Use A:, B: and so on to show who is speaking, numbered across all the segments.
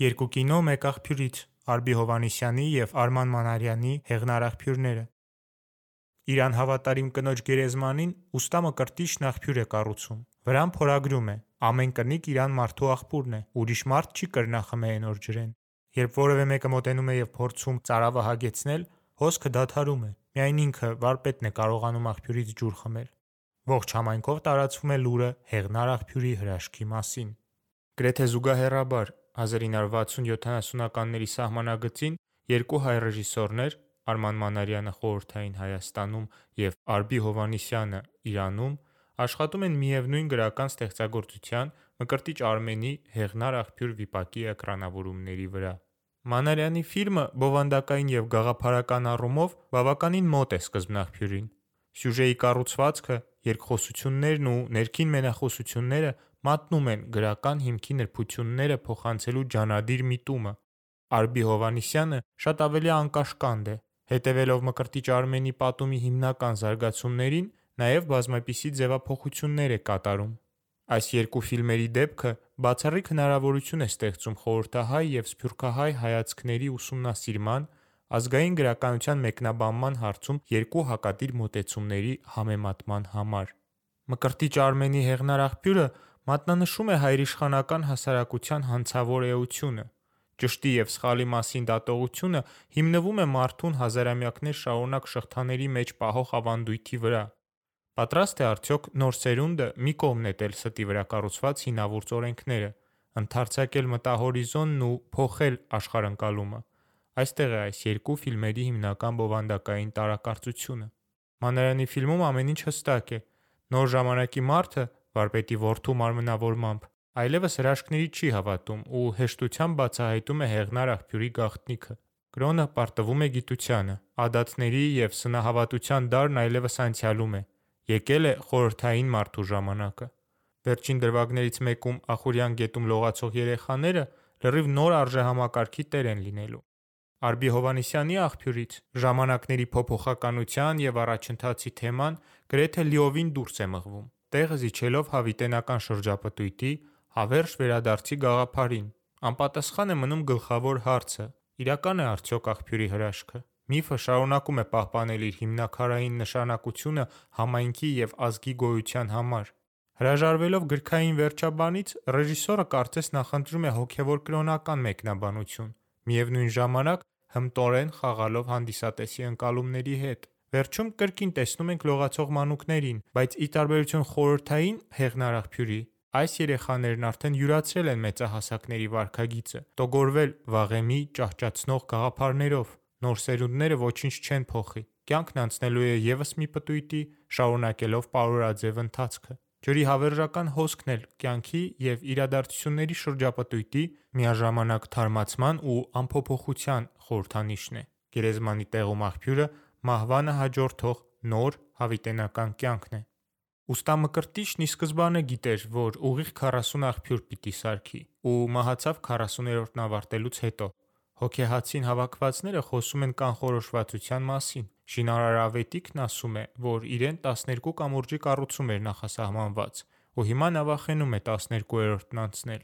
A: Երկու կինո մեկ աղբյուրից Ալբի Հովհաննիսյանի և Արման Մանարյանի «Եղնար-աղբյուրները» Իր անհավատարիմ կնոջ գերեզմանին ուստա Մկրտիչն աղբյուր է կառուցում: Վրան փորագրում է. «Ամեն կնիկ իր անմարդու աղբուրն է, ուրիշ մարդ չի կրնա խմե էնօր ջրեն»: Երբ որևէ մեկը մոտենում է և փորձում ծարավը հագեցնել, հոսքը դադարում է, միայն ինքը՝ վարպետն է կարողանում աղբյուրից ջուր խմել: Ողջ համայնքով տարածվում է լուրը «Եղնար-աղբյուրի» հրաշքի մասին: Գրեթե զուգահեռաբար 1960-70-ականների սահմանագծին երկու հայ ռեժիսորներ՝ Արման Մանարյանը Խորհրդային Հայաստանում և Ալբի Հովհաննիսյանը Իրանում, աշխատում են միևնույն գրական ստեղծագործության՝ Մկրտիչ Արմենի «Եղնար-աղբյուր» վիպակի էկրանավորումների վրա: Մանարյանի ֆիլմը բովանդակային և գաղափարական առումով բավականին մոտ է սկզբնաղբյուրին: Սյուժեի կառուցվածքը, երկխոսություններն ու ներքին մենախոսությունները մատնում են գրական հիմքի նրբությունները փոխանցելու ջանադիր միտումը: Ալբի Հովհաննիսյանը շատ ավելի անկաշկանդ է, հետևելով Մկրտիչ Արմենի պատումի հիմնական զարգացումներին, նաև բազմապիսի ձևափոխություններ է կատարում: Այս երկու ֆիլմերի դեպքը բացառիկ հնարավորություն է ստեղծում խորհրդահայ և սփյուռքահայ հայացքների ուսումնասիրման, ազգային գրականության մեկնաբանման հարցում երկու հակադիր մոտեցումների համեմատման համար: Մկրտիչ Արմենի «Եղնար-աղբյուրը» մատնանշում է հայրիշխանական հասարակության հանցավոր էությունը: Ճշտի և սխալի մասին դատողությունը հիմնվում է մարդուն հազարամյակներ շարունակ շղթաների մեջ պահող ավանդույթի վրա: Պատրա՞ստ է արդյոք նոր սերունդը մի կողմ նետել ստի վրա կառուցված հինավուրց օրենքները, ընդարձակել մտահորիզոնն ու փոխել աշխարհընկալումը: Այստեղ է այս երկու ֆիլմերի հիմնական բովանդակային տարակարծությունը: Մանարյանի ֆիլմում ամեն ինչ հստակ է: Նոր ժամանակի մարդը՝ վարպետի որդու մարմնավորմամբ, այլևս հրաշքների չի հավատում ու հեշտությամբ բացահայտում է «Եղնար-աղբյուրի» գաղտնիքը: Կրոնը պարտվում է գիտությանը: Ադատների և սնահավատության դարն այլևս անցյալում է: Եկել է խորհրդային մարդու ժամանակը: Վերջին դրվագներից մեկում Ախուրյան գետում լողացող երեխաները լրիվ նոր արժեհամակարգի տեր են լինելու: Ալբի Հովհաննիսյանի աղբյուրից ժամանակների փոփոխականության և առաջընթացի թեման գրեթե լիովին դուրս է մղվում, տեղը զիջելով հավիտենական շրջապտույտի, հավերժ վերադարձի գաղափարին: Անպատասխան է մնում գլխավոր հարցը՝ իրակա՞ն է արդյոք աղբյուրի հրաշքը: Միֆը շարունակում է պահպանել իր հիմնաքարային նշանակությունը համայնքի և ազգի գոյության համար: Հրաժարվելով գրքային վերջաբանից ռեժիսորը կարծես նախընտրում է հոգևոր-կրոնական մեկնաբանություն, միևնույն ժամանակ հմտորեն խաղալով հանդիսատեսի ընկալումների հետ: Վերջում կրկին տեսնում ենք լողացող մանուկներին, բայց ի տարբերություն խորհրդային «Եղնար-աղբյուրի», այս երեխաներն արդեն յուրացրել են մեծահասակների վարքագիծը, տոգորվել վաղեմի ճահճացնող գաղափարներով: Նոր սերունդները ոչինչ չեն փոխի: Կյանքն անցնելու է ևս մի պտույտի՝ շարունակելով պարորաձև ընթացքը: Ջրի հավերժական հոսքն էլ կյանքի և իրադարձությունների շրջապտույտի, միաժամանակ թարմացման ու անփոփոխության խորհրդանիշն է: Գերեզմանի տեղում աղբյուրը մահվանը հաջորդող նոր, հավիտենական կյանքն է: Ուստա Մկրտիչն ի սկզբանե գիտեր, որ ուղիղ 40 աղբյուր պիտի սարքի ու մահացավ 40-րդն ավարտելուց հետո: Հոգեհացին հավաքվածները խոսում են կանխորոշվածության մասին: Շինարար Ավետիքն ասում է, որ իրեն 12 կամուրջի կառուցում էր նախասահմանված ու հիմա նավախենում է 12-րդն անցնել: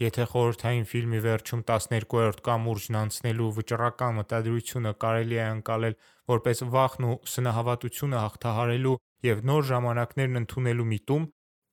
A: Եթե խորհրդային ֆիլմի վերջում 12-րդ կամուրջն անցնելու վճռական մտադրությունը կարելի է ընկալել որպես վախն ու սնահավատությունը հաղթահարելու և նոր ժամանակներն ընդունելու միտում,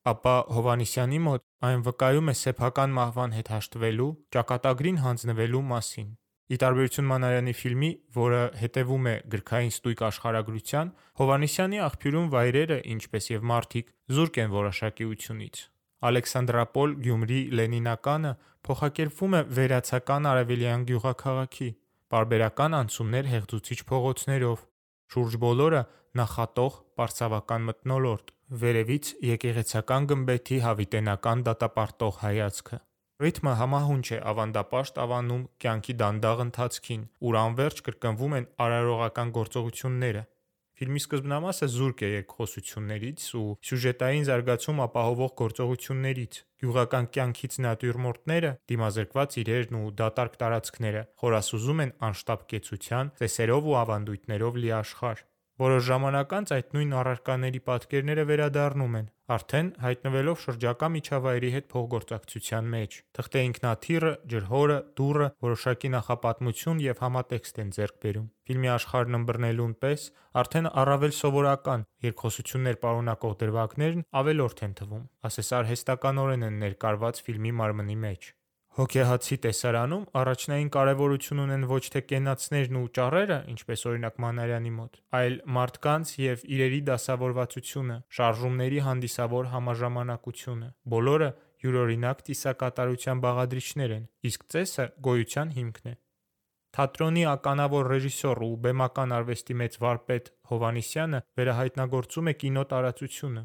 A: ապա Հովհաննիսյանի մոտ այն վկայում է սեփական մահվան հետ հաշտվելու, ճակատագրին հանձնվելու մասին: Ի տարբերություն Մանարյանի ֆիլմի, որը հետևում է գրքային ստույգ աշխարհագրության, Հովհաննիսյանի աղբյուրում վայրերը, ինչպես և մարդիկ, զուրկ են որոշակիությունից: Ալեքսանդրապոլ, Գյումրի, Լենինականը փոխակերպվում է վերացական արևելյան գյուղաքաղաքի: Պարբերական անցումներ հեղձուցիչ փողոցներով, շուրջ բոլորը նախատող պարսավական մթնոլորտ, վերևից եկեղեցական գմբեթի հավիտենական դատապարտող հայացքը: Ռիթմը համահունչ է ավանդապաշտ ավանում կյանքի դանդաղ ընթացքին, ուր անվերջ կրկնվում են արարողական գործողությունները: Ֆիլմի սկզբնամասը զուրկ է երկխոսություններից ու սյուժետային զարգացում ապահովող գործողություններից: Գյուղական կյանքից նատյուրմորտները, դիմազրկված իրերն ու դատարկ տարածքները խորասուզում են անշտապ կեցության, ծեսերով ու ավանդույթներով լի աշխարհ: Որոշ ժամանակ անց այդ նույն առարկաների պատկերները վերադառնում են, արդեն հայտնվելով շրջակա միջավայրի հետ փոխգործակցության մեջ։ Թղթե ինքնաթիռը, ջրհորը, դուռը որոշակի նախապատմություն եւ համատեքստ են ձեռք բերում։ Ֆիլմի աշխարհն ըմբռնելուն պես արդեն առավել սովորական երկխոսություններ պարունակող դրվագներն ավելորդ են թվում, ասես արհեստականորեն են ներկարված ֆիլմի մարմնի մեջ։ Հոգեհացի տեսարանում առաջնային կարևորություն ունեն ոչ թե կենացներն ու ճառերը, ինչպես օրինակ Մանարյանի մոտ, այլ մարդկանց եւ իրերի դասավորվածությունը, շարժումների հանդիսավոր համաժամանակությունը։ Բոլորը յուրօրինակ ծիսակատարության բաղադրիչներ են, իսկ ծեսը գոյության հիմքն է։ Թատրոնի ականավոր ռեժիսոր ու բեմական արվեստի մեծ վարպետ Հովանիսյանը վերահայտնագործում է կինո տարածությունը։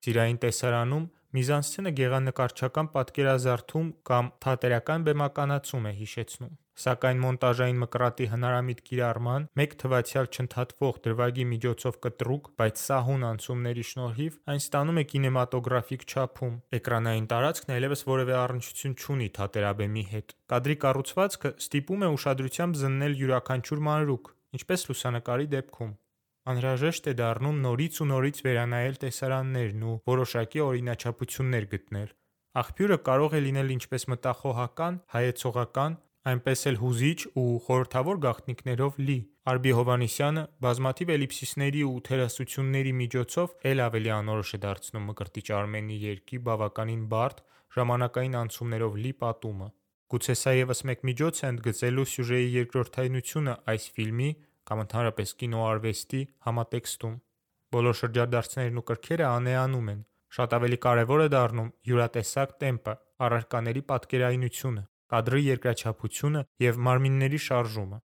A: Սիրային տեսարանում միզանսցենը գեղանկարչական պատկերազարդում կամ թատերական բեմականացում է հիշեցնում։ Սակայն մոնտաժային մկրատի հնարամիտ կիրառման, մեկ թվացյալ չընդհատվող դրվագի միջոցով կտրուկ, բայց սահուն անցումների շնորհիվ այն ստանում է կինեմատոգրաֆիկ չափում։ Էկրանային տարածքն այլևս որևէ առնչություն չունի թատերաբեմի հետ։ Կադրի կառուցվածքը ստիպում է ուշադրությամբ զննել յուրաքանչյուր մանրուք, ինչպես լուսանկարի դեպքում։ Անհրաժեշտ է դառնում նորից ու նորից վերանայել տեսարաններն ու որոշակի օրինաչափություններ գտնել։ Աղբյուրը կարող է լինել ինչպես մտախոհական, հայեցողական, այնպես էլ հուզիչ ու խորհրդավոր գաղտնիքներով լի։ Արգբի Հովհաննիսյանը բազմաթիվ էլիպսիսների ու թերասությունների միջոցով էլ ավելի անորոշ է դարձնում Մկրտիչ Արմենի երգի բավականին բարդ, ժամանակային անցումներով լի պատումը։ Գուցե սա ևս մեկ միջոց է ընդգծելու սյուժեի երկրորդայնությունը այս ֆիլմի կամ ընդհանրապես կինոարվեստի համատեքստում։ Բոլոր շրջադարձներն ու կրքերը անեանում են։ Շատ ավելի կարևոր է դառնում յուրատեսակ տեմպը, առարկաների պատկերայնությունը, կադրի երկրաչափությունը եւ մարմինների շարժումը։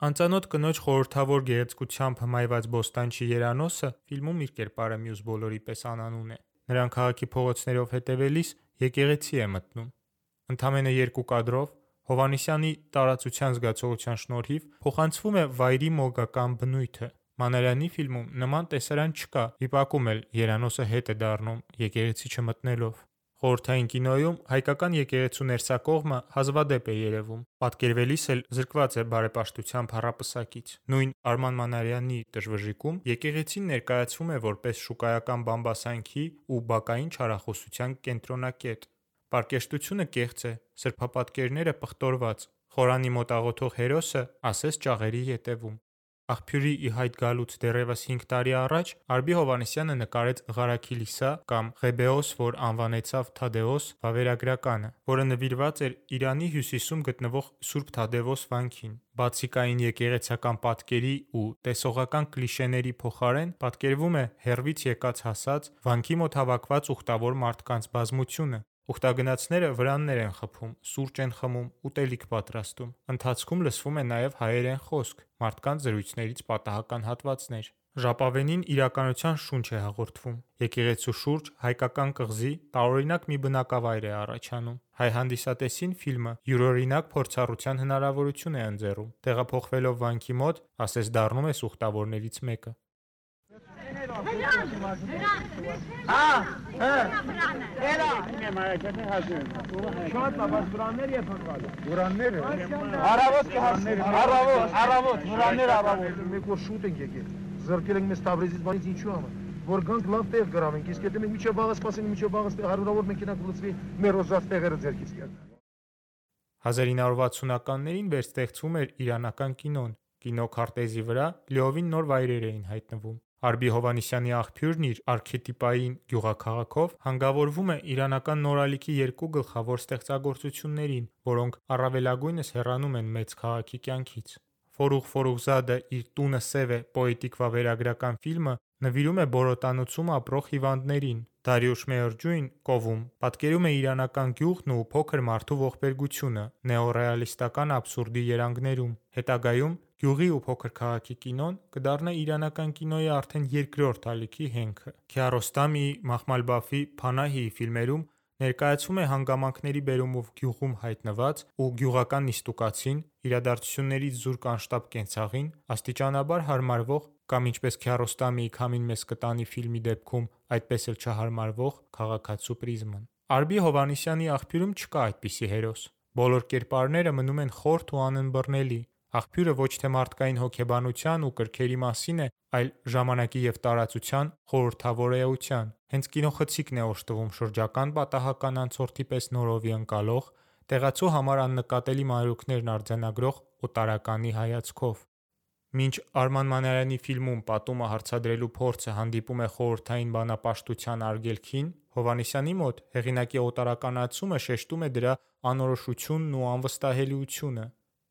A: Անծանոթ կնոջ խորհրդավոր գեղեցկությամբ հմայված բոստանչի Երանոսը ֆիլմում իր կերպարը մյուս բոլորի պես անանուն է։ Նրան քաղաքի փողոցներով հետևելիս եկեղեցի է մտնում։ Ընդամենը երկու կադրով Հովանիսյանի տարածության զգացողության շնորհիվ փոխանցվում է վայրի մոգական բնույթը։ Մանարյանի ֆիլմում նման տեսարան չկա։ Վիպակում էլ Երանոսը հետ է դառնում եկեղեցի չմտնելով։ Խորհրդային կինոյում հայկական եկեղեցու ներսակողմը հազվադեպ է երևում։ Պատկերվելիս էլ զրկված է բարեպաշտության փառապսակից։ Նույն Արման Մանարյանի «Դժվժիկում» եկեղեցին ներկայացվում է որպես շուկայական բամբասանքի ու բակային չարախոսության կենտրոնակետ։ Պարկեշտությունը կեղծ է, սրբապատկերները պղտորված, խորանի մոտ աղոթող հերոսը ասես ճաղերի ետևում։ Աղբյուրի ի հայտ գալուց դեռևս 5 տարի առաջ Արգբի Հովհաննիսյանը նկարեց «Ղարաքիլիսա» կամ «Ղեբեոս, որ անվանեցավ Թադեոս» վավերագրականը, որը նվիրված էր Իրանի հյուսիսում գտնվող Սուրբ Թադևոս վանքին։ Բացիկային եկեղեցական պատկերի ու տեսողական կլիշեների փոխարեն պատկերվում է հեռվից եկած հասած, վանքի մոտ հավաքված ուխտավոր մարդկանց բազմությունը։ Ուխտագնացները վրաններ են խփում, սուրճ են խմում, ուտելիք պատրաստում։ Ընթացքում լսվում է նաև հայերեն խոսք, մարդկանց զրույցներից պատահական հատվածներ։ Ժապավենին իրականության շունչ է հաղորդվում։ Եկեղեցու շուրջ հայկական կղզի տարօրինակ մի բնակավայր է առաջանում։ Հայ հանդիսատեսին ֆիլմը յուրօրինակ փորձառության հնարավորություն է ընձեռում։ Տեղափոխվելով վանքի մոտ, ասես դառնում ես ուխտավորներից մեկը։
B: Հա, հա։ Էլա, իմ մարակետը հասուն։ Շատ բաբաս վրաններ եւ հնկալ։ Վրանները։ Արավոտ կհասներ։ Արավոտ, արավոտ, վրաններ արավոտ։ Մեկ որ շուտ ենք եկել։ Զրկել ենք մեզ Տավրիզից բանից ինչու համար որ գանք լավ տեղ գրավենք, իսկ եթե մենք միջև վաղը սպասենք, միջև վաղը հարյուրավոր մեքենա կլցվի մեր ոզած տեղերը ձերքից կերնա։
A: 1960-ականներին վերստեղծվում էր իրանական կինոն։ Կինոքարտեզի վրա լիովին նոր վայրեր էին հայտնվում։ Արբի Հովանիսյանի աղբյուրն իր արքետիպային գյուղաքաղաքով հանգավորվում է իրանական նորալիքի երկու գլխավոր ստեղծագործություններին, որոնք առավելագույնս հեռանում են մեծ քաղաքի կյանքից։ Ֆորուղ Ֆորուղզադը իր «Տունը սև է» պոետիկ վավերագրական ֆիլմը նվիրում է Բորոտանոցում ապրող հիվանդներին։ Դարիուշ Մեյորջուին «Կովում» պատկերում է իրանական գյուղն ու փոքր մարդու ողբերգությունը. նեոռեալիստական աբսուրդի երանգներում։ Հետագայում գյուղի ու փոքր քաղաքի կինոն կդառնա իրանական կինոյի արդեն երկրորդ ալիքի հենքը։ Քիարոստամիի, Մախմալ-Բաֆի, Փանահիի ֆիլմերում ներկայացվում է հանգամանքների բերումով գյուղում հայտնված ու գյուղական նիստուկացին, իրադարձություններից զուրկ անշտապ կենցաղին, աստիճանաբար հարմարվող կամ ինչպես Քիարոստամիի «Քամին մեզ կտանի» ֆիլմի դեպքում այդպես էլ չհարմարվող քաղաքացու պրիզման։ Արգբի Հովհաննիսյանի աղբյուրում չկա այդպիսի հերոս։ Բոլոր կերպարները մնում են խորթ ու անըմբռնելի, Աղբյուրը ոչ թե մարդկային հոգեբանության ու կրքերի մասին է, այլ ժամանակի եւ տարածության խորհրդավոր էության։ Հենց կինոխցիկն է օժտվում շրջական պատահական անցորդի պես նորովի ընկալող, տեղացու համար աննկատելի մանրուքներն արձանագրող օտարականի հայացքով։ Մինչ Արման Մանարյանի ֆիլմում պատումը հարցադրելու փորձը հանդիպում է խորհրդային բանապաշտության արգելքին, Հովհաննիսյանի մոտ հեղինակի օտարականացումը շեշտում է դրա անորոշությունն ու անվստահելիությունը։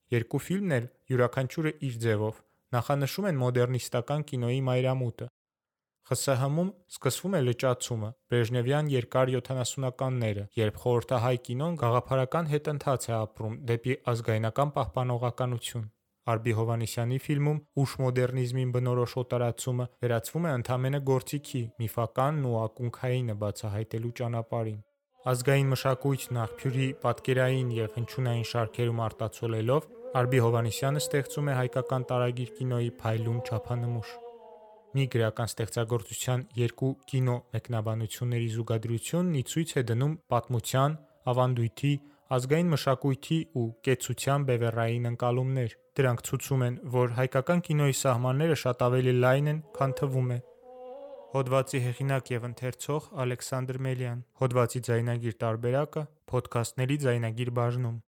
A: Երկու ֆիլմն էլ, յուրաքանչյուրը իր ձևով, նախանշում են մոդեռնիստական կինոյի մայրամուտը։ ԽՍՀՄ-ում սկսվում է լճացումը՝ բրեժնևյան երկար յոթանասունականները, երբ խորհրդահայ կինոն գաղափարական հետընթաց է ապրում դեպի ազգայնական պահպանողականություն։ Ալբի Հովհաննիսյանի ֆիլմում ուշմոդեռնիզմին բնորոշ օտարացումը վերածվում է ընդամենը գործիքի՝ միֆականն ու ակունքայինը բացահայտելու ճանապարհին։ Ազգային մշակույթն աղբյուրի պատկերային և հնչյունային շարքերում արտացոլելով՝ Ալբի Հովհաննիսյանը ստեղծում է հայկական տարագիր կինոյի փայլուն չափանմուշ։ Մի գրական ստեղծագործության երկու կինոմեկնաբանությունների զուգադրությունն ի ցույց է դնում պատմության, ավանդույթի, ազգային մշակույթի ու կեցության բևեռային ընկալումներ։ Դրանք ցուցում են, որ հայկական կինոյի սահմանները շատ ավելի լայն են, քան թվում է։ Հոդվածի հեղինակ եւ ընթերցող՝ Ալեքսանդր Մելյան։ Հոդվածի ձայնագիր տարբերակը՝ փոդքասթների ձայնագիր բաժնում։